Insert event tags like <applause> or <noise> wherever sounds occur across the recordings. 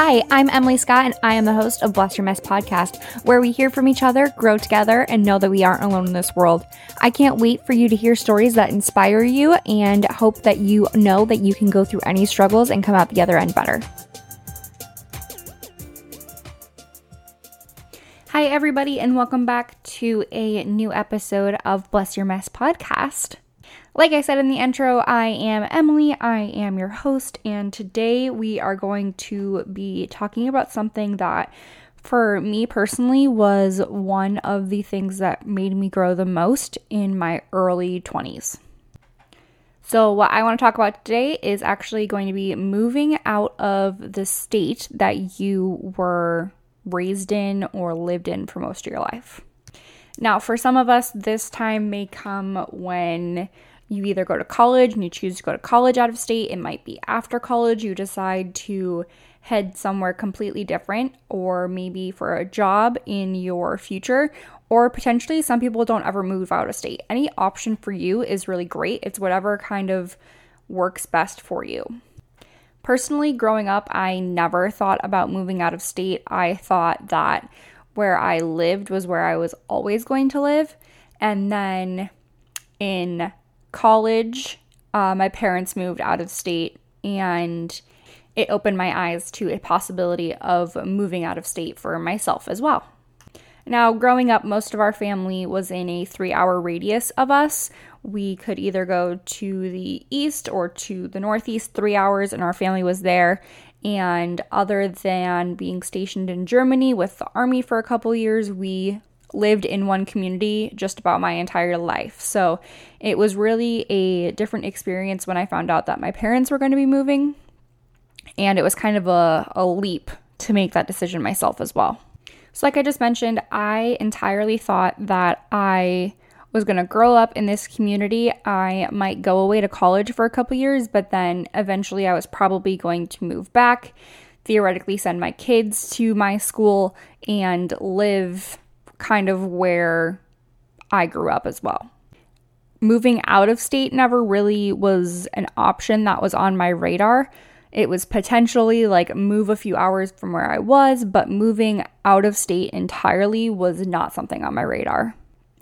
Hi, I'm Emily Scott, and I am the host of Bless Your Mess podcast, where we hear from each other, grow together, and know that we aren't alone in this world. I can't wait for you to hear stories that inspire you and hope that you know that you can go through any struggles and come out the other end better. Hi, everybody, and welcome back to a new episode of Bless Your Mess podcast. Like I said in the intro, I am Emily. I am your host, and today we are going to be talking about something that, for me personally, was one of the things that made me grow the most in my early 20s. So, what I want to talk about today is actually going to be moving out of the state that you were raised in or lived in for most of your life. Now, for some of us, this time may come when you either go to college and you choose to go to college out of state. It might be after college you decide to head somewhere completely different, or maybe for a job in your future, or potentially some people don't ever move out of state. Any option for you is really great. It's whatever kind of works best for you. Personally, growing up, I never thought about moving out of state. I thought that where I lived was where I was always going to live. And then in college, uh, my parents moved out of state and it opened my eyes to a possibility of moving out of state for myself as well. Now, growing up, most of our family was in a three hour radius of us. We could either go to the east or to the northeast, three hours, and our family was there. And other than being stationed in Germany with the army for a couple years, we lived in one community just about my entire life. So it was really a different experience when I found out that my parents were going to be moving. And it was kind of a, a leap to make that decision myself as well. So, like I just mentioned, I entirely thought that I was going to grow up in this community. I might go away to college for a couple years, but then eventually I was probably going to move back, theoretically, send my kids to my school, and live kind of where I grew up as well. Moving out of state never really was an option that was on my radar. It was potentially like move a few hours from where I was, but moving out of state entirely was not something on my radar.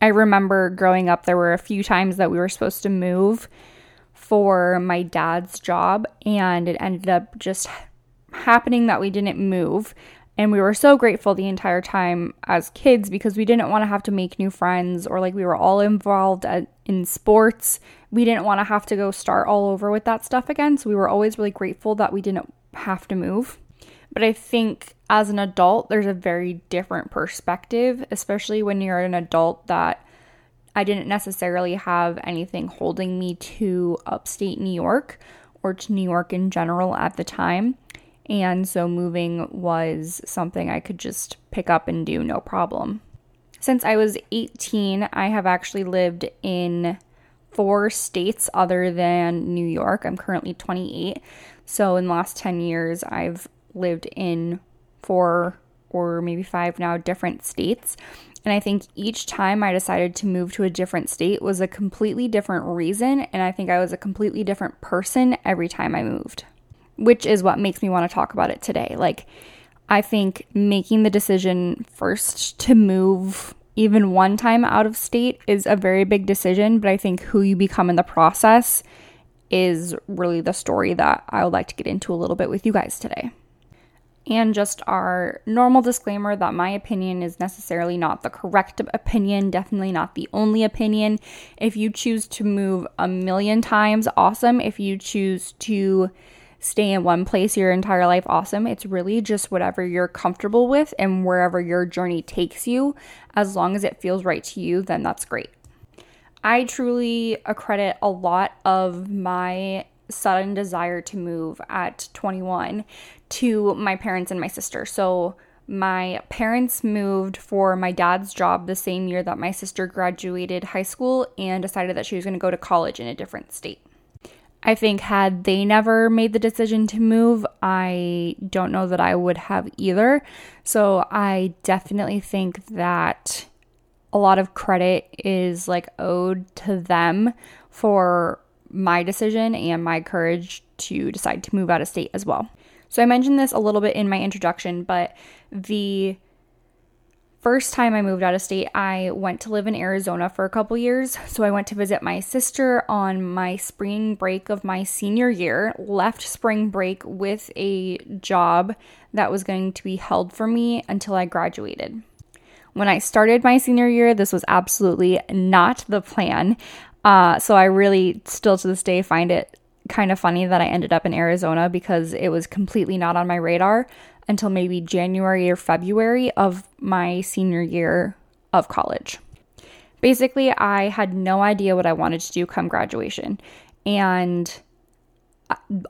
I remember growing up, there were a few times that we were supposed to move for my dad's job, and it ended up just happening that we didn't move. And we were so grateful the entire time as kids because we didn't want to have to make new friends or like we were all involved at, in sports. We didn't want to have to go start all over with that stuff again. So we were always really grateful that we didn't have to move. But I think as an adult, there's a very different perspective, especially when you're an adult that I didn't necessarily have anything holding me to upstate New York or to New York in general at the time. And so moving was something I could just pick up and do no problem. Since I was 18, I have actually lived in four states other than New York. I'm currently 28. So in the last 10 years, I've lived in four or maybe five now different states. And I think each time I decided to move to a different state was a completely different reason. And I think I was a completely different person every time I moved which is what makes me want to talk about it today. Like, I think making the decision first to move even one time out of state is a very big decision, but I think who you become in the process is really the story that I would like to get into a little bit with you guys today. And just our normal disclaimer that my opinion is necessarily not the correct opinion, definitely not the only opinion. If you choose to move a million times, awesome. If you choose to stay in one place your entire life, awesome. It's really just whatever you're comfortable with and wherever your journey takes you. As long as it feels right to you, then that's great. I truly accredit a lot of my sudden desire to move at 21 to my parents and my sister. So, my parents moved for my dad's job the same year that my sister graduated high school and decided that she was going to go to college in a different state. I think had they never made the decision to move, I don't know that I would have either. So I definitely think that a lot of credit is like owed to them for my decision and my courage to decide to move out of state as well. So I mentioned this a little bit in my introduction, but the first time I moved out of state, I went to live in Arizona for a couple years. So I went to visit my sister on my spring break of my senior year, left spring break with a job that was going to be held for me until I graduated. When I started my senior year, this was absolutely not the plan. Uh, so I really still to this day find it kind of funny that I ended up in Arizona because it was completely not on my radar until maybe January or February of my senior year of college. Basically, I had no idea what I wanted to do come graduation. And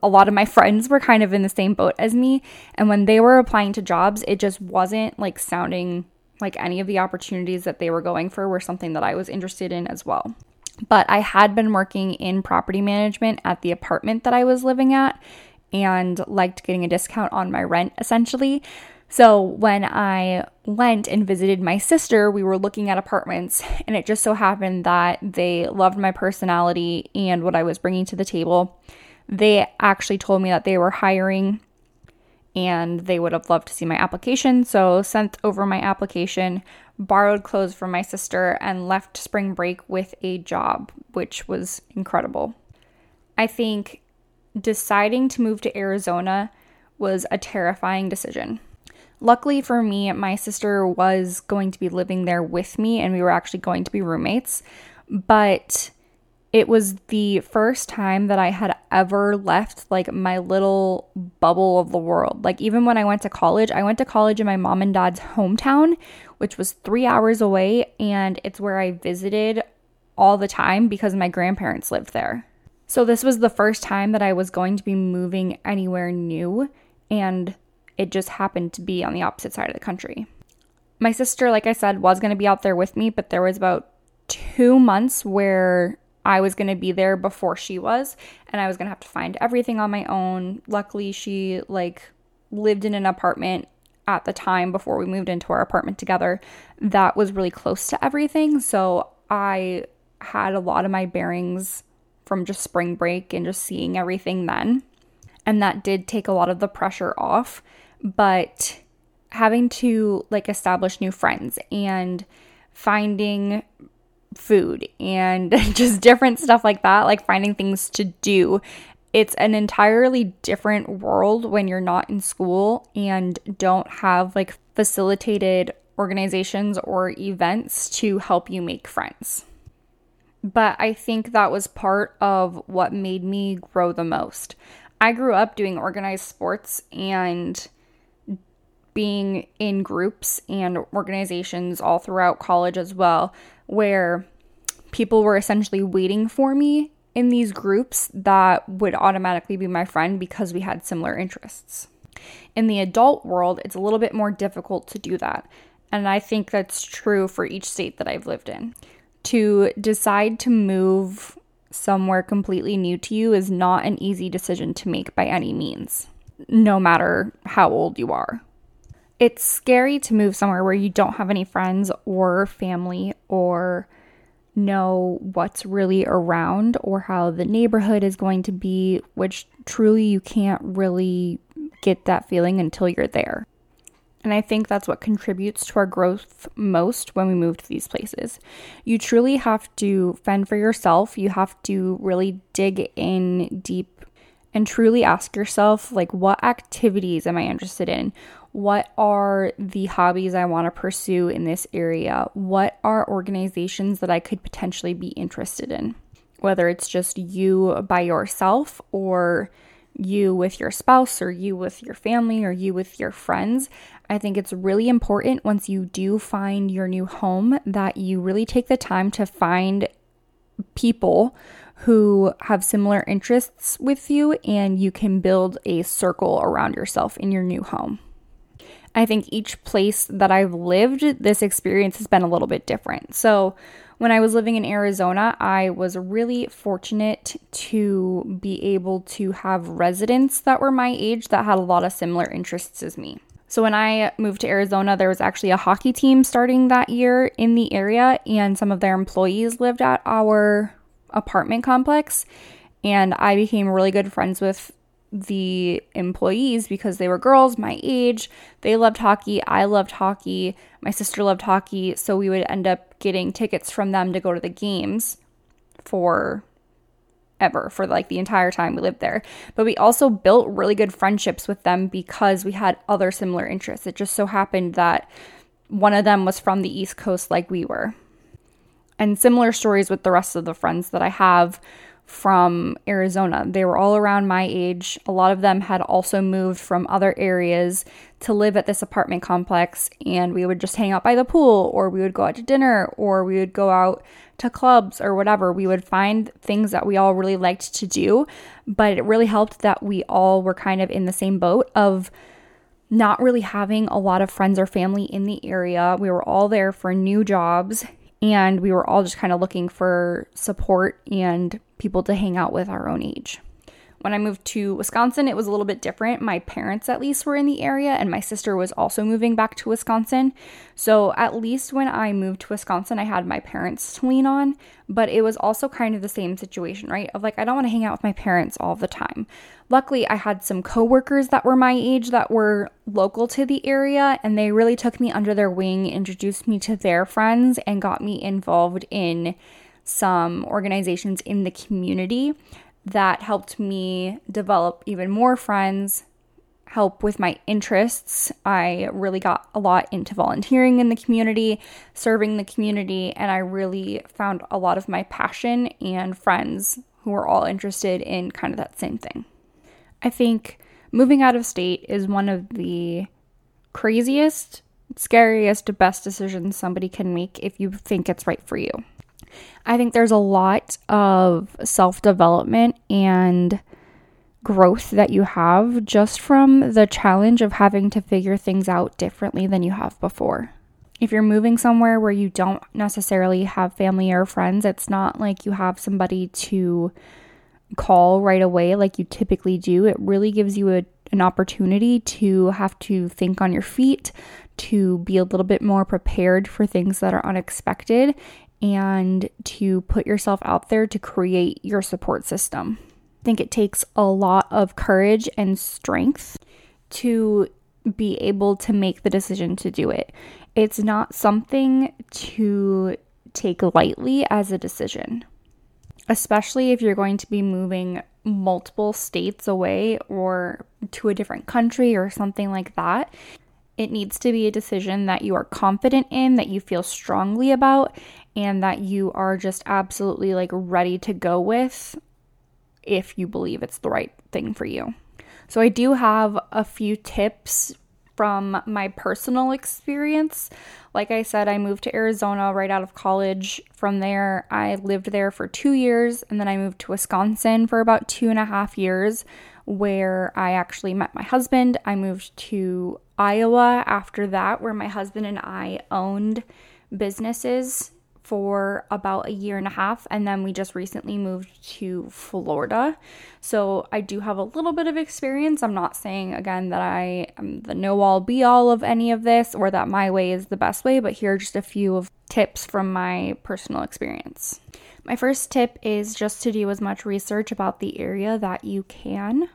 a lot of my friends were kind of in the same boat as me. And when they were applying to jobs, it just wasn't like sounding like any of the opportunities that they were going for were something that I was interested in as well. But I had been working in property management at the apartment that I was living at and liked getting a discount on my rent essentially. So when I went and visited my sister, we were looking at apartments, and it just so happened that they loved my personality and what I was bringing to the table. They actually told me that they were hiring and they would have loved to see my application. So, sent over my application, borrowed clothes from my sister, and left spring break with a job, which was incredible. I think deciding to move to Arizona was a terrifying decision. Luckily for me, my sister was going to be living there with me, and we were actually going to be roommates. But it was the first time that I had ever left like my little bubble of the world. Like, even when I went to college, I went to college in my mom and dad's hometown, which was three hours away, and it's where I visited all the time because my grandparents lived there. So, this was the first time that I was going to be moving anywhere new, and it just happened to be on the opposite side of the country. My sister, like I said, was going to be out there with me, but there was about two months where I was going to be there before she was and I was going to have to find everything on my own. Luckily, she like lived in an apartment at the time before we moved into our apartment together that was really close to everything. So I had a lot of my bearings from just spring break and just seeing everything then. And that did take a lot of the pressure off, but having to like establish new friends and finding food and <laughs> just different stuff like that, like finding things to do. It's an entirely different world when you're not in school and don't have like facilitated organizations or events to help you make friends. But I think that was part of what made me grow the most. I grew up doing organized sports and being in groups and organizations all throughout college as well, where people were essentially waiting for me in these groups that would automatically be my friend because we had similar interests. In the adult world, it's a little bit more difficult to do that. And I think that's true for each state that I've lived in. To decide to move somewhere completely new to you is not an easy decision to make by any means, no matter how old you are. It's scary to move somewhere where you don't have any friends or family or know what's really around or how the neighborhood is going to be, which truly you can't really get that feeling until you're there. And I think that's what contributes to our growth most when we move to these places. You truly have to fend for yourself. You have to really dig in deep and truly ask yourself, like, what activities am I interested in? What are the hobbies I want to pursue in this area? What are organizations that I could potentially be interested in? Whether it's just you by yourself or you with your spouse or you with your family or you with your friends. I think it's really important once you do find your new home that you really take the time to find people who have similar interests with you and you can build a circle around yourself in your new home. I think each place that I've lived, this experience has been a little bit different. So, when I was living in Arizona, I was really fortunate to be able to have residents that were my age that had a lot of similar interests as me. So, when I moved to Arizona, there was actually a hockey team starting that year in the area, and some of their employees lived at our apartment complex. And I became really good friends with the employees because they were girls my age. They loved hockey. I loved hockey. My sister loved hockey. So we would end up getting tickets from them to go to the games for ever for like the entire time we lived there. But we also built really good friendships with them because we had other similar interests. It just so happened that one of them was from the East Coast like we were. And similar stories with the rest of the friends that I have from Arizona. They were all around my age. A lot of them had also moved from other areas to live at this apartment complex, and we would just hang out by the pool, or we would go out to dinner, or we would go out to clubs or whatever. We would find things that we all really liked to do, but it really helped that we all were kind of in the same boat of not really having a lot of friends or family in the area. We were all there for new jobs and we were all just kind of looking for support and people to hang out with our own age. When I moved to Wisconsin, it was a little bit different. My parents, at least, were in the area, and my sister was also moving back to Wisconsin. So, at least when I moved to Wisconsin, I had my parents to lean on, but it was also kind of the same situation, right? Of like, I don't want to hang out with my parents all the time. Luckily, I had some coworkers that were my age that were local to the area, and they really took me under their wing, introduced me to their friends, and got me involved in some organizations in the community that helped me develop even more friends, help with my interests. I really got a lot into volunteering in the community, serving the community, and I really found a lot of my passion and friends who were all interested in kind of that same thing. I think moving out of state is one of the craziest, scariest, best decisions somebody can make if you think it's right for you. I think there's a lot of self development and growth that you have just from the challenge of having to figure things out differently than you have before. If you're moving somewhere where you don't necessarily have family or friends, it's not like you have somebody to call right away like you typically do. It really gives you a, an opportunity to have to think on your feet, to be a little bit more prepared for things that are unexpected, and to put yourself out there to create your support system. I think it takes a lot of courage and strength to be able to make the decision to do it. It's not something to take lightly as a decision, especially if you're going to be moving multiple states away or to a different country or something like that. It needs to be a decision that you are confident in, that you feel strongly about, and that you are just absolutely like ready to go with if you believe it's the right thing for you. So, I do have a few tips from my personal experience. Like I said, I moved to Arizona right out of college. From there, I lived there for two years, and then I moved to Wisconsin for about two and a half years, where I actually met my husband. I moved to Iowa after that, where my husband and I owned businesses for about a year and a half and then we just recently moved to Florida. So I do have a little bit of experience. I'm not saying again that I am the know all be all of any of this or that my way is the best way, but here are just a few of tips from my personal experience. My first tip is just to do as much research about the area that you can.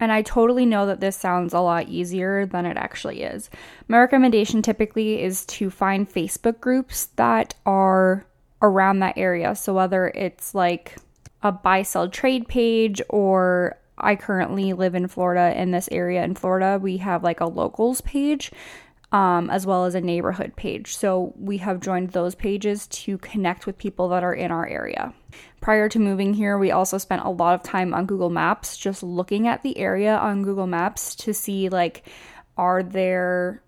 And I totally know that this sounds a lot easier than it actually is. My recommendation typically is to find Facebook groups that are around that area. So whether it's like a buy sell trade page or I currently live in Florida in this area in Florida, we have like a locals page um, as well as a neighborhood page. So we have joined those pages to connect with people that are in our area. Prior to moving here, we also spent a lot of time on Google Maps just looking at the area on Google Maps to see like, are there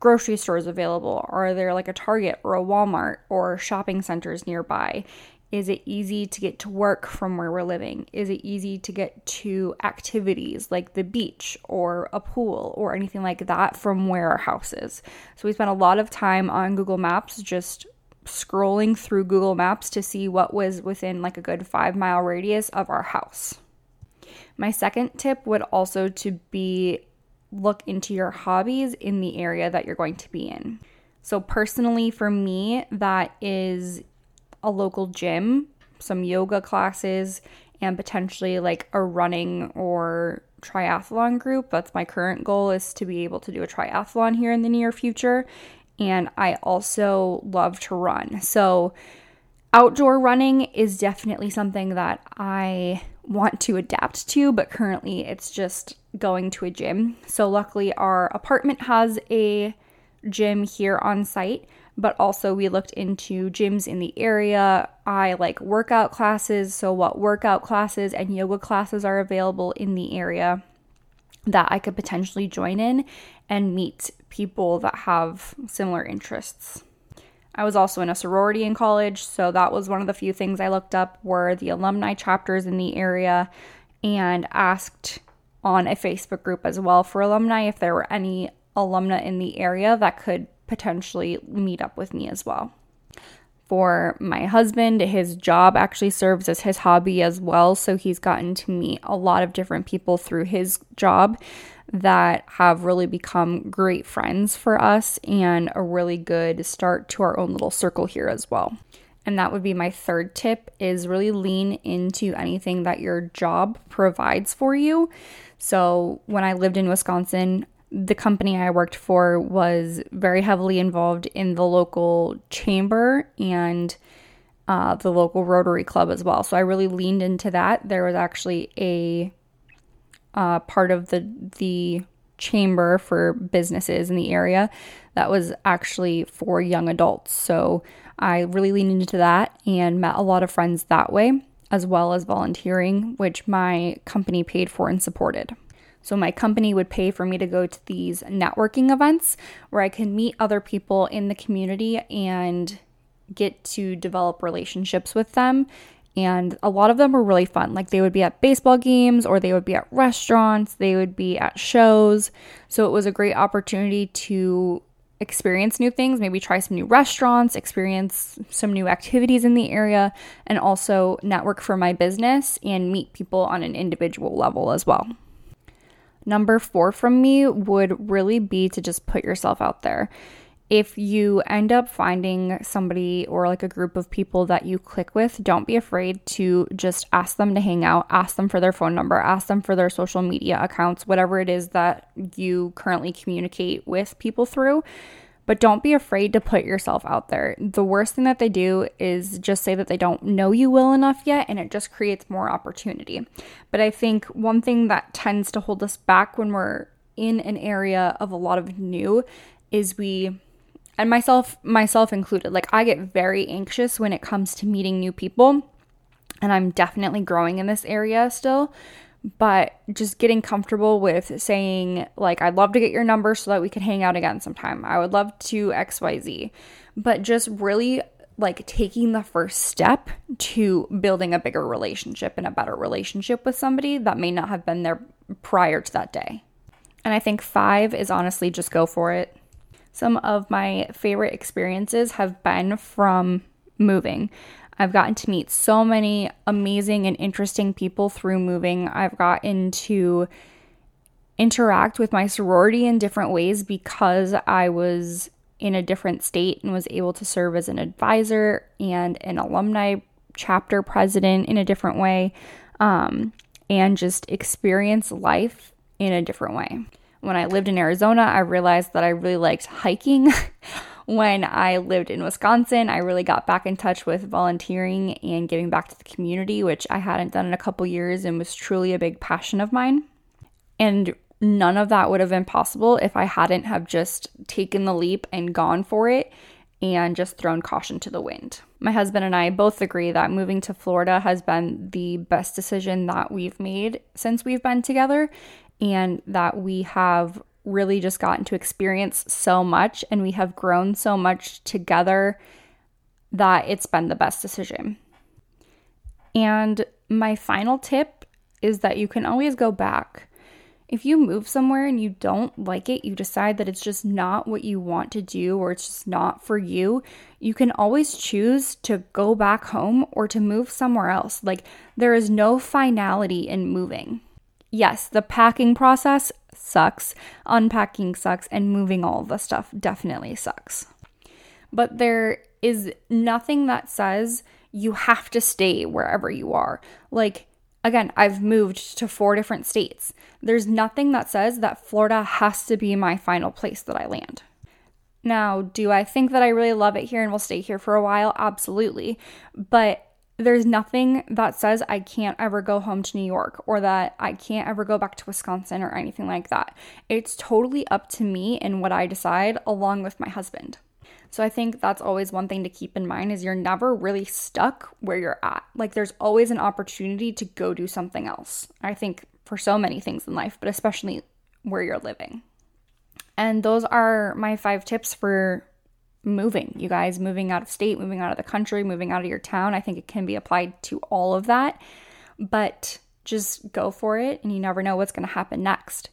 grocery stores available? Are there like a Target or a Walmart or shopping centers nearby? Is it easy to get to work from where we're living? Is it easy to get to activities like the beach or a pool or anything like that from where our house is? So we spent a lot of time on Google Maps just scrolling through Google Maps to see what was within like a good five mile radius of our house. My second tip would also to be look into your hobbies in the area that you're going to be in. So, personally, for me, that is a local gym, some yoga classes, and potentially like a running or triathlon group. That's my current goal is to be able to do a triathlon here in the near future. And I also love to run. So outdoor running is definitely something that I want to adapt to, but currently it's just going to a gym. So luckily our apartment has a gym here on site but also we looked into gyms in the area. I like workout classes, so what workout classes and yoga classes are available in the area that I could potentially join in and meet people that have similar interests. I was also in a sorority in college, so that was one of the few things I looked up were the alumni chapters in the area and asked on a Facebook group as well for alumni if there were any alumna in the area that could potentially meet up with me as well. For my husband, his job actually serves as his hobby as well. So he's gotten to meet a lot of different people through his job that have really become great friends for us and a really good start to our own little circle here as well. And that would be my third tip is really lean into anything that your job provides for you. So when I lived in Wisconsin, the company I worked for was very heavily involved in the local chamber and uh, the local Rotary Club as well. So I really leaned into that. There was actually a uh, part of the the chamber for businesses in the area that was actually for young adults. So I really leaned into that and met a lot of friends that way, as well as volunteering, which my company paid for and supported. So, my company would pay for me to go to these networking events where I can meet other people in the community and get to develop relationships with them. And a lot of them were really fun. Like they would be at baseball games or they would be at restaurants, they would be at shows. So, it was a great opportunity to experience new things, maybe try some new restaurants, experience some new activities in the area, and also network for my business and meet people on an individual level as well. Number four from me would really be to just put yourself out there. If you end up finding somebody or like a group of people that you click with, don't be afraid to just ask them to hang out, ask them for their phone number, ask them for their social media accounts, whatever it is that you currently communicate with people through but don't be afraid to put yourself out there. The worst thing that they do is just say that they don't know you well enough yet, and it just creates more opportunity. But I think one thing that tends to hold us back when we're in an area of a lot of new is we and myself myself included like i get very anxious when it comes to meeting new people and i'm definitely growing in this area still but just getting comfortable with saying like I'd love to get your number so that we could hang out again sometime. I would love to XYZ. But just really like taking the first step to building a bigger relationship and a better relationship with somebody that may not have been there prior to that day. And I think 5 is honestly just go for it. Some of my favorite experiences have been from moving. I've gotten to meet so many amazing and interesting people through moving. I've gotten to interact with my sorority in different ways because I was in a different state and was able to serve as an advisor and an alumni chapter president in a different way um, and just experience life in a different way. When I lived in Arizona, I realized that I really liked hiking. <laughs> when I lived in Wisconsin, I really got back in touch with volunteering and giving back to the community, which I hadn't done in a couple years and was truly a big passion of mine. And none of that would have been possible if I hadn't have just taken the leap and gone for it and just thrown caution to the wind. My husband and I both agree that moving to Florida has been the best decision that we've made since we've been together and that we have really just gotten to experience so much and we have grown so much together that it's been the best decision. And my final tip is that you can always go back. If you move somewhere and you don't like it, you decide that it's just not what you want to do or it's just not for you, you can always choose to go back home or to move somewhere else. Like, there is no finality in moving. Yes, the packing process sucks, unpacking sucks, and moving all the stuff definitely sucks. But there is nothing that says you have to stay wherever you are. Like, Again, I've moved to four different states. There's nothing that says that Florida has to be my final place that I land. Now, do I think that I really love it here and will stay here for a while? Absolutely. But there's nothing that says I can't ever go home to New York or that I can't ever go back to Wisconsin or anything like that. It's totally up to me and what I decide along with my husband. So I think that's always one thing to keep in mind is you're never really stuck where you're at. Like there's always an opportunity to go do something else. I think for so many things in life, but especially where you're living. And those are my five tips for moving, you guys, moving out of state, moving out of the country, moving out of your town. I think it can be applied to all of that, but just go for it and you never know what's going to happen next.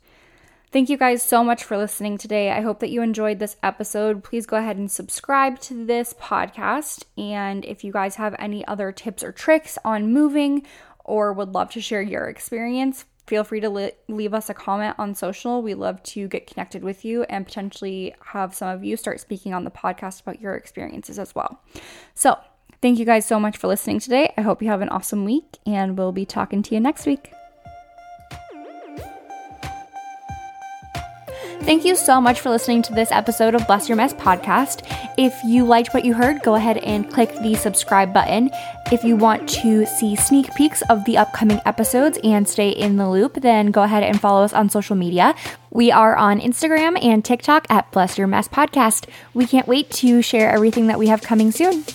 Thank you guys so much for listening today. I hope that you enjoyed this episode. Please go ahead and subscribe to this podcast. And if you guys have any other tips or tricks on moving or would love to share your experience, feel free to li- leave us a comment on social. We love to get connected with you and potentially have some of you start speaking on the podcast about your experiences as well. So, thank you guys so much for listening today. I hope you have an awesome week, and we'll be talking to you next week. Thank you so much for listening to this episode of Bless Your Mess podcast. If you liked what you heard, go ahead and click the subscribe button. If you want to see sneak peeks of the upcoming episodes and stay in the loop, then go ahead and follow us on social media. We are on Instagram and TikTok at Bless Your Mess Podcast. We can't wait to share everything that we have coming soon.